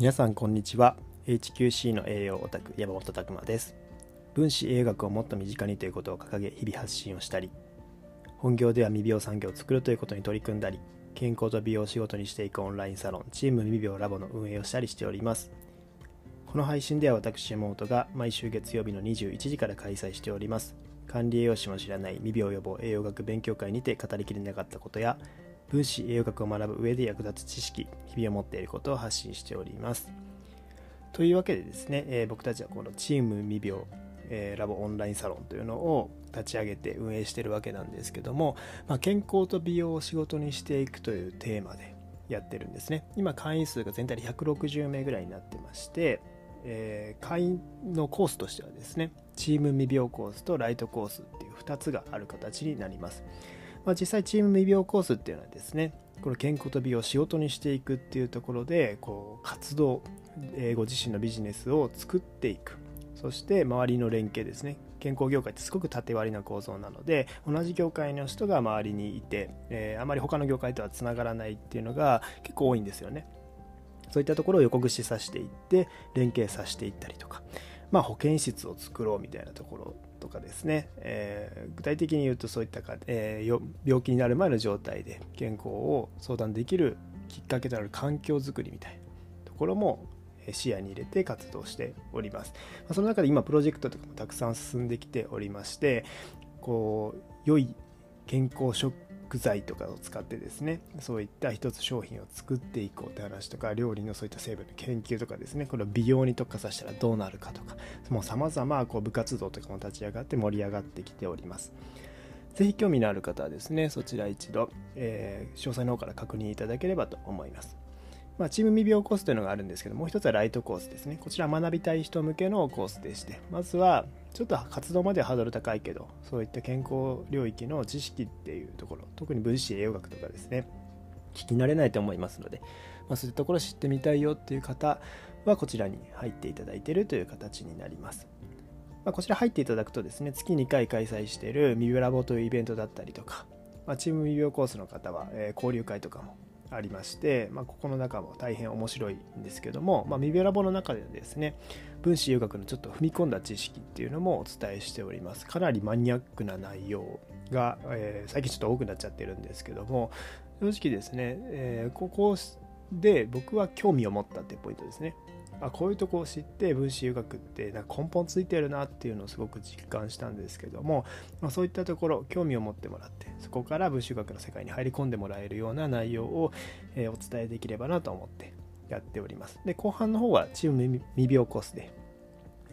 皆さんこんにちは。HQC の栄養オタク山本拓馬です。分子栄養学をもっと身近にということを掲げ日々発信をしたり本業では未病産業を作るということに取り組んだり健康と美容を仕事にしていくオンラインサロンチーム未病ラボの運営をしたりしております。この配信では私山本が毎週月曜日の21時から開催しております。管理栄養士も知らない未病予防栄養学勉強会にて語りきれなかったことや分子栄養学を学ぶ上で役立つ知識日々を持っていることを発信しております。というわけでですね、えー、僕たちはこのチーム未病、えー、ラボオンラインサロンというのを立ち上げて運営しているわけなんですけども、まあ、健康と美容を仕事にしていくというテーマでやってるんですね。今会員数が全体で160名ぐらいになってましてえー、会員のコースとしてはですねチーム未病コースとライトコースっていう2つがある形になります。まあ、実際チーム未病コースっていうのはですねこの健康と美を仕事にしていくっていうところでこう活動、えー、ご自身のビジネスを作っていく。そして周りの連携ですね。健康業界ってすごく縦割りな構造なので同じ業界の人が周りにいて、えー、あまり他の業界とはつながらないっていうのが結構多いんですよね。そういったところを横串させていって連携させていったりとか。まあ保健室を作ろうみたいなところとかですね、えー、具体的に言うとそういったか、えー、病気になる前の状態で健康を相談できるきっかけとなる環境づくりみたいなところも視野に入れて活動しております。その中で今プロジェクトとかもたくさん進んできておりましてこう良い健康食具材とかを使ってですねそういった一つ商品を作っていこうって話とか料理のそういった成分の研究とかですねこれを美容に特化させたらどうなるかとかもう様々こう部活動とかも立ち上がって盛り上がってきております。是非興味のある方はですねそちら一度、えー、詳細の方から確認いただければと思います。まあ、チーム未病コースというのがあるんですけどもう一つはライトコースですねこちら学びたい人向けのコースでしてまずはちょっと活動まではハードル高いけどそういった健康領域の知識っていうところ特に分子栄養学とかですね聞き慣れないと思いますので、まあ、そういったところを知ってみたいよっていう方はこちらに入っていただいているという形になります。まあ、こちら入っていただくとですね、月2回開催しているミビラボというイベントだったりとか、まあ、チーム未病コースの方は、え、交流会とかもありまして、まあ、ここの中も大変面白いんですけども、まあ、ミベラボの中でですね分子遊学のちょっと踏み込んだ知識っていうのもお伝えしております。かなりマニアックな内容が、えー、最近ちょっと多くなっちゃってるんですけども正直ですね、えー、ここで僕は興味を持ったってポイントですね。あこういうとこを知って分子留学ってなんか根本ついてるなっていうのをすごく実感したんですけども、まあ、そういったところ興味を持ってもらってそこから分子留学の世界に入り込んでもらえるような内容を、えー、お伝えできればなと思ってやっております。で後半の方はチーム未病コースで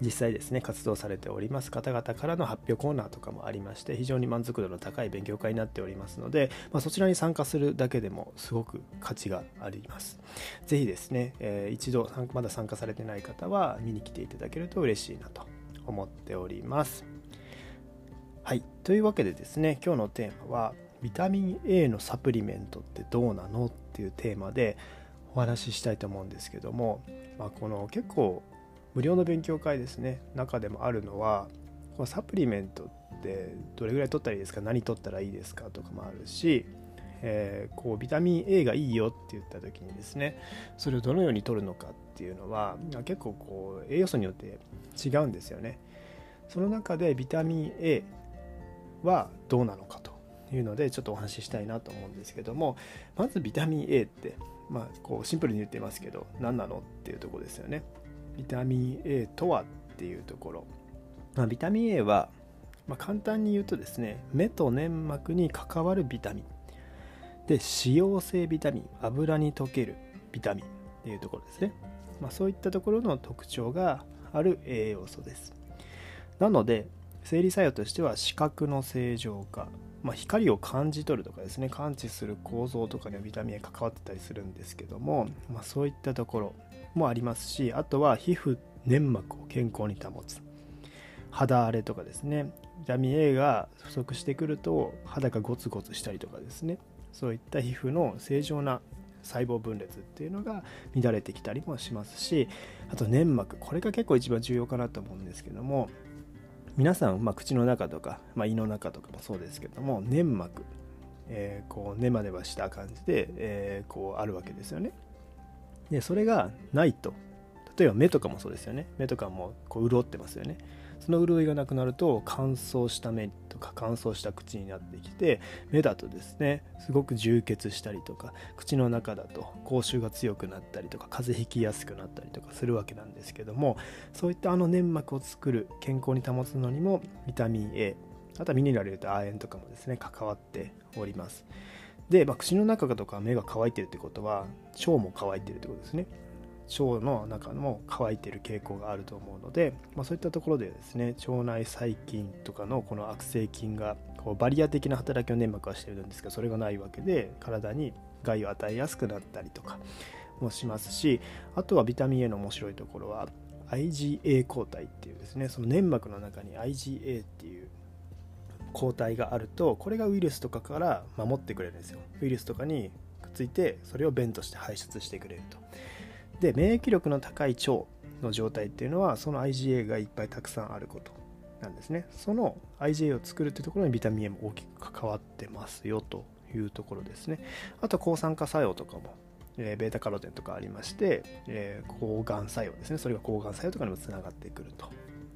実際ですね活動されております方々からの発表コーナーとかもありまして非常に満足度の高い勉強会になっておりますので、まあ、そちらに参加するだけでもすごく価値があります。是非ですね、えー、一度まだ参加されてない方は見に来ていただけると嬉しいなと思っております。はいというわけでですね今日のテーマはビタミン A のサプリメントってどうなのっていうテーマでお話ししたいと思うんですけども、まあ、この結構無料の勉強会ですね中でもあるのはサプリメントってどれぐらい取ったらいいですか何取ったらいいですかとかもあるし、えー、こうビタミン A がいいよって言った時にですねそれをどのように取るのかっていうのは結構こう栄養素によって違うんですよね。その中でビタミン A はどうなのかというのでちょっとお話ししたいなと思うんですけどもまずビタミン A ってまあこうシンプルに言ってますけど何なのっていうとこですよね。ビタミン A とはっていうところ、まあ、ビタミン A は、まあ、簡単に言うとですね目と粘膜に関わるビタミン。で脂溶性ビタミン油に溶けるビタミンっていうところですね、まあ、そういったところの特徴がある栄養素です。なので生理作用としては視覚の正常化、まあ、光を感じ取るとかですね感知する構造とかにはビタミン A 関わってたりするんですけども、まあ、そういったところもありますしあとは皮膚粘膜を健康に保つ。肌荒れとかですね。ビタミン A が不足してくると肌がゴツゴツしたりとかですね。そういった皮膚の正常な細胞分裂っていうのが乱れてきたりもしますしあと粘膜。これが結構一番重要かなと思うんですけども皆さん、まあ、口の中とか、まあ、胃の中とかもそうですけども粘膜、えー、こうネバネバした感じで、えー、こうあるわけですよね。でそれがないと。例えば目とかもそうですよね。目とかもこう潤ってますよね。その潤いがなくなると乾燥した目とか乾燥した口になってきて目だとですねすごく充血したりとか口の中だと口臭が強くなったりとか風邪ひきやすくなったりとかするわけなんですけどもそういったあの粘膜を作る健康に保つのにもビタミン A あとはミネラルと亜鉛とかもですね関わっております。で、まあ、口の中とか目が乾いてるってことは腸も乾いてるってことですね。腸の中も乾いてる傾向があると思うので、まあ、そういったところでですね腸内細菌とかのこの悪性菌がこうバリア的な働きを粘膜はしてるんですがそれがないわけで体に害を与えやすくなったりとかもしますしあとはビタミン A の面白いところは IgA 抗体っていうですねその粘膜の中に IgA っていう抗体があるとこれがウイルスとかから守ってくれるんですよ。ウイルスとかにくっついてそれを便として排出してくれると。で免疫力の高い腸の状態っていうのはその IgA がいっぱいたくさんあることなんですね。その IgA を作るっていうところにビタミン A も大きく関わってますよというところですね。あと抗酸化作用とかもえー、ベータカロテンとかありまして、えー、抗がん作用ですね。それが抗がん作用とかにもつながってくると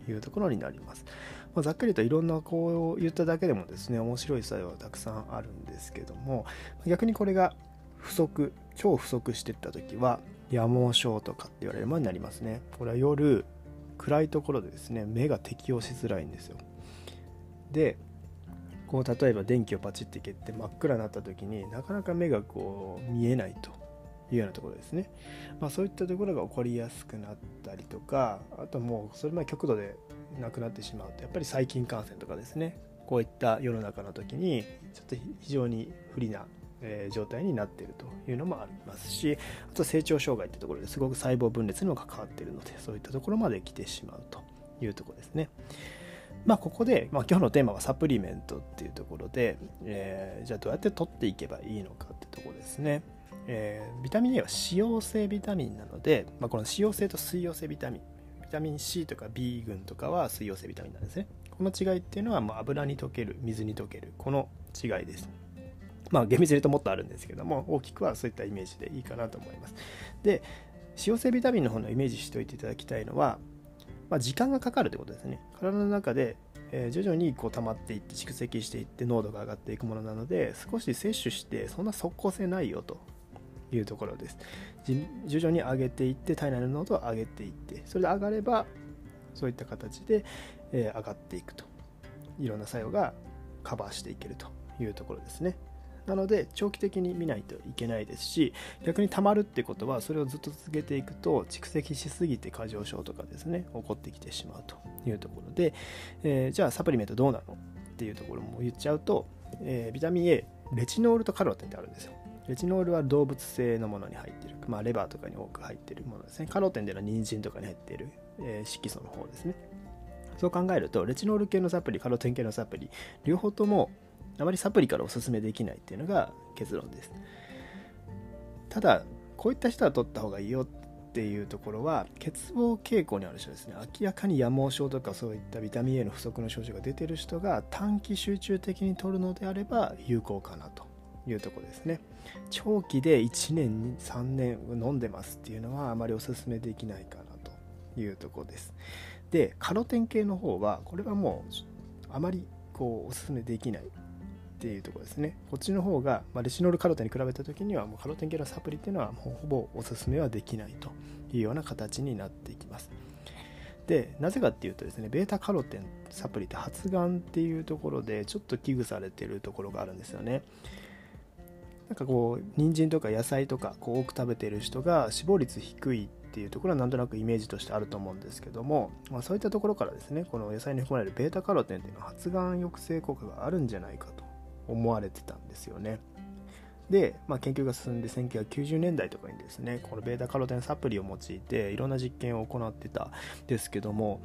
いうところになります、まあ、ざっくりといろんなこう言っただけでもですね面白い作用はたくさんあるんですけども逆にこれが不足超不足していった時は夜盲症とかって言われるものになりますね。これは夜暗いところでですね目が適応しづらいんですよ。でこう例えば電気をパチッて消って真っ暗になった時になかなか目がこう見えないというようなところですね、まあ、そういったところが起こりやすくなったりとかあともうそれまで極度でなくなってしまうとやっぱり細菌感染とかですねこういった世の中の時にちょっと非常に不利なえ状態になっているというのもありますしあと成長障害ってところですごく細胞分裂にも関わっているのでそういったところまで来てしまうというとこですね。まあ、ここで、まあ、今日のテーマはサプリメントっていうところで、えー、じゃあどうやって取っていけばいいのかってとこですね。えー、ビタミン A は脂溶性ビタミンなので、まあ、この脂溶性と水溶性ビタミンタミン C とか B 群とかは水溶性ビタミンなんですね。この違いっていうのはもう油に溶ける水に溶けるこの違いです。まあ厳密に言うともっとあるんですけども大きくはそういったイメージでいいかなと思います。で脂溶性ビタミンの方のイメージしておいていただきたいのは、まあ、時間がかかるということですね。体の中でえ徐々にこう溜まっていって蓄積していって濃度が上がっていくものなので少し摂取してそんな即効性ないよというところです。徐々に上げていって体内の濃度を上げていってそれで上がればそういった形で、え上がっていくと。いろんな作用がカバーしていけるというところですね。なので長期的に見ないといけないですし逆に溜まるってことはそれをずっと続けていくと蓄積しすぎて過剰症とかですね起こってきてしまうというところで、えー、じゃあサプリメントどうなの？っていうところも言っちゃうと、えー、ビタミン A レチノールとカロテンってあるんですよ。レチノールは動物性のものに入っている、まあ、レバーとかに多く入っているものですね。カロテンでのは人参とかに入っている、えー、色素の方ですね。そう考えるとレチノール系のサプリカロテン系のサプリ両方ともあまりサプリからおすすめできないっていうのが結論です。ただこういった人は取った方がいいよっていうところは欠乏傾向にある人ですね。明らかに夜盲症とかそういったビタミン A の不足の症状が出てる人が短期集中的に取るのであれば有効かなと。いうところですね長期で1年3年飲んでますっていうのはあまりおすすめできないかなというところですでカロテン系の方はこれはもうあまりこうおすすめできないっていうところですね。こっちの方が、まあ、レシノールカロテンに比べた時にはもうカロテン系のサプリっていうのはもうほぼおすすめはできないというような形になっていきます。で、なぜかっていうとですね、ベータカロテンサプリって発がんっていうところでちょっと危惧されてるところがあるんですよね。なんかこう、人参とか野菜とかこう多く食べてる人が死亡率低いっていうところはなんとなくイメージとしてあると思うんですけども、まあ、そういったところからですねこの野菜に含まれるベータカロテンっていうのは発がん抑制効果があるんじゃないかと思われてたんですよね。で、まあ、研究が進んで1990年代とかにですねこのベータカロテンサプリを用いていろんな実験を行ってたんですけども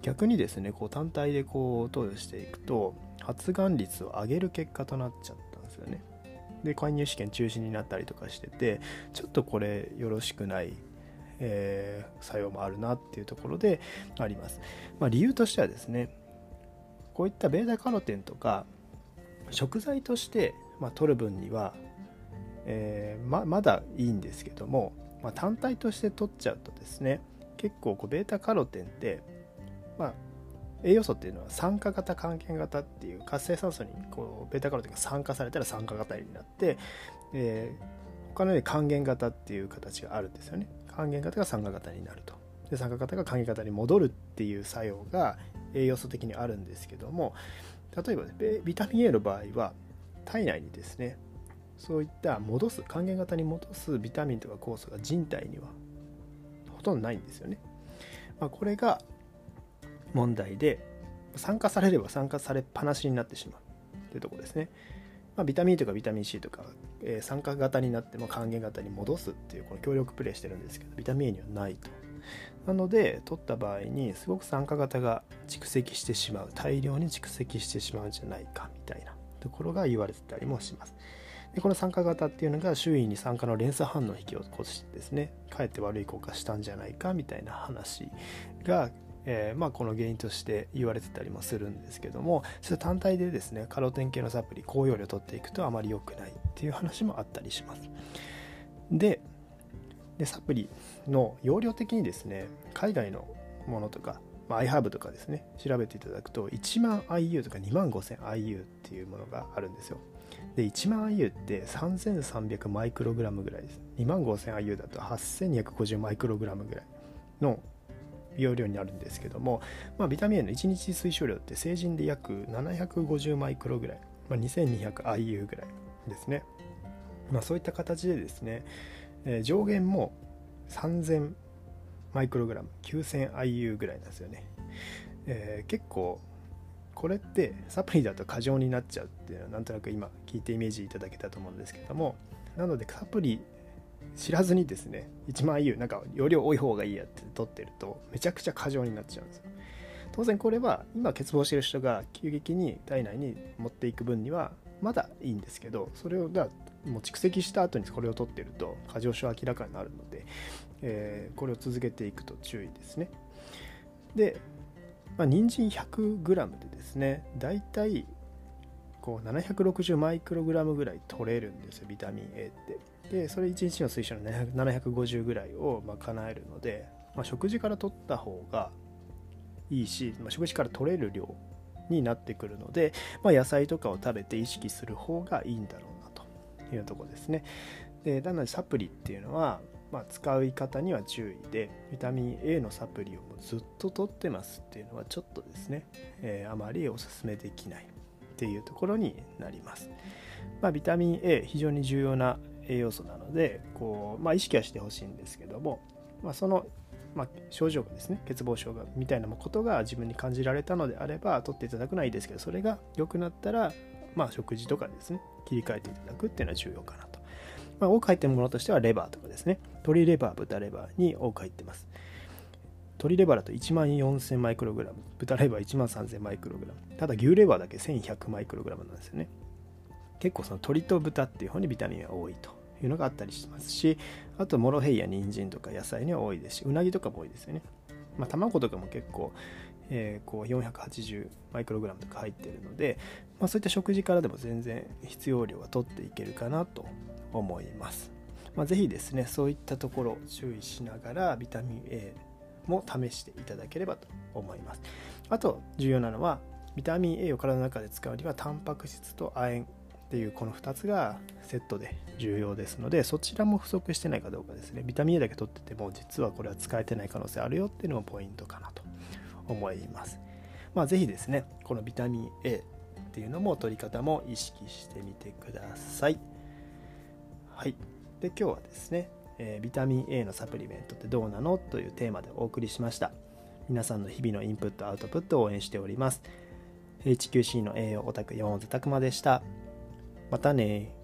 逆にですねこう単体でこう投与していくと発がん率を上げる結果となっちゃったんですよね。で介入試験中止になったりとかしててちょっとこれよろしくない、えー、作用もあるなっていうところであります。まあ、理由としてはですねこういったベータカロテンとか食材として、まあ、取る分には、えー、ままだいいんですけどもまあ、単体として取っちゃうとですね結構こうベータカロテンってまあ栄養素っていうのは酸化型還元型っていう活性酸素にこうベータカロテンが酸化されたら酸化型になって、えー、他のように還元型っていう形があるんですよね。還元型が酸化型になると。で酸化型が還元型に戻るっていう作用が栄養素的にあるんですけども例えばビタミン A の場合は体内にですねそういった戻す還元型に戻すビタミンとか酵素が人体にはほとんどないんですよね、まあ、これが問題で酸化されれば酸化されっぱなしになってしまうというところですね、まあ、ビタミン E とかビタミン C とか、えー、酸化型になっても還元型に戻すっていうこの協力プレイしてるんですけどビタミン A にはないと。なので取った場合にすごく酸化型が蓄積してしまう。大量に蓄積してしまうんじゃないかみたいなところが言われてたりもします。でこの酸化型っていうのが周囲に酸化の連鎖反応を引き起こしてですね。かえって悪い効果したんじゃないかみたいな話がえー、まあ、この原因として言われてたりもするんですけどもそれ単体でですねカロテン系のサプリ高容量取っていくとあまり良くないっていう話もあったりします。ででサプリの容量的にですね海外のものとか、まあ、iHerb とかですね調べていただくと1万 IU とか2万5000 IU っていうものがあるんですよ。で1万 IU って3300マイクログラムぐらいです。2万5000 IU だと8250マイクログラムぐらいの容量になるんですけども、まあ、ビタミン A の1日推奨量って成人で約750マイクロぐらい、まあ、2200 IU ぐらいですね、まあ、そういった形でですねえー、上限も3000マイクログラム 9000IU ぐらいなんですよね、えー、結構これってサプリだと過剰になっちゃうっていうのはなんとなく今聞いてイメージいただけたと思うんですけどもなのでサプリ知らずにですね1万 IU なんか容量多い方がいいやって取ってるとめちゃくちゃ過剰になっちゃうんですよ。当然これは今欠乏してる人が急激に体内に持っていく分にはまだいいんですけどそれをもう蓄積した後にこれを取ってると過剰症明らかになるので、えー、これを続けていくと注意ですね。で、まあ、人参 100g でですねだいたいこう760マイクログラムぐらい取れるんですよビタミン A って。でそれ1日の推奨の750ぐらいを賄えるので、まあ、食事から取った方がいいし、まあ、食事から取れる量になってくるので、まあ、野菜とかを食べて意識する方がいいんだろうなというとこですね。でなのでサプリっていうのは、まあ、使い方には注意でビタミン A のサプリをもうずっと取ってますっていうのはちょっとですね、えー、あまりおすすめできないっていうところになります。まあ、ビタミン A 非常に重要な栄養素なのでこう、まあ、意識はしてほしいんですけども、まあ、その、まあ、症状がですね欠乏症がみたいなことが自分に感じられたのであれば取っていただくのはいいですけどそれが良くなったらまあ、食事とかですね切り替えていただくっていうのは重要かなと、まあ、多く入ってるものとしてはレバーとかですね。鶏レバー豚レバーに多く入ってます。鶏レバーだと1万4000マイクログラム。豚レバー1万3000マイクログラム。ただ牛レバーだけ1100マイクログラムなんですよね。結構その鶏と豚っていう方にビタミンが多いと。いうのがあったりしますしあとモロヘイや人参とか野菜には多いですしうなぎとかも多いですよねまあ、卵とかも結構えー、こう480マイクログラムとか入ってるので、まあ、そういった食事からでも全然必要量は取っていけるかなと思います。まあ、ぜひですね、そういったところ注意しながらビタミン A も試していただければと思います。あと重要なのはビタミン A を体の中で使うにはタンパク質と亜鉛っていうこの2つがセットで重要ですのでそちらも不足してないかどうかですねビタミン A だけ取ってても実はこれは使えてない可能性あるよっていうのもポイントかなと思います。まあ、ぜひですね、このビタミン A っていうのも取り方も意識してみてください。はい。で、今日はですね、えー、ビタミン A のサプリメントってどうなのというテーマでお送りしました。皆さんの日々のインプット、アウトプットを応援しております。HQC の栄養オタク山本拓馬でした。またね。